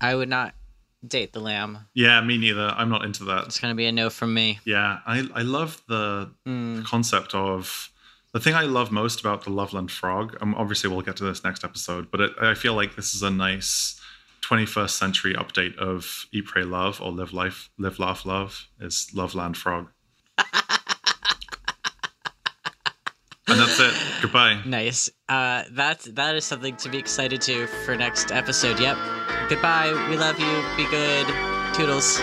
I would not date the lamb. Yeah, me neither. I'm not into that. It's going to be a no from me. Yeah, I I love the, Mm. the concept of the thing I love most about the Loveland Frog. Um, obviously, we'll get to this next episode, but it, I feel like this is a nice 21st century update of Eat, Pray, Love or Live Life, Live, Laugh, Love is Loveland Frog. and that's it. Goodbye. Nice. Uh, that that is something to be excited to for next episode. Yep. Goodbye. We love you. Be good. Toodles.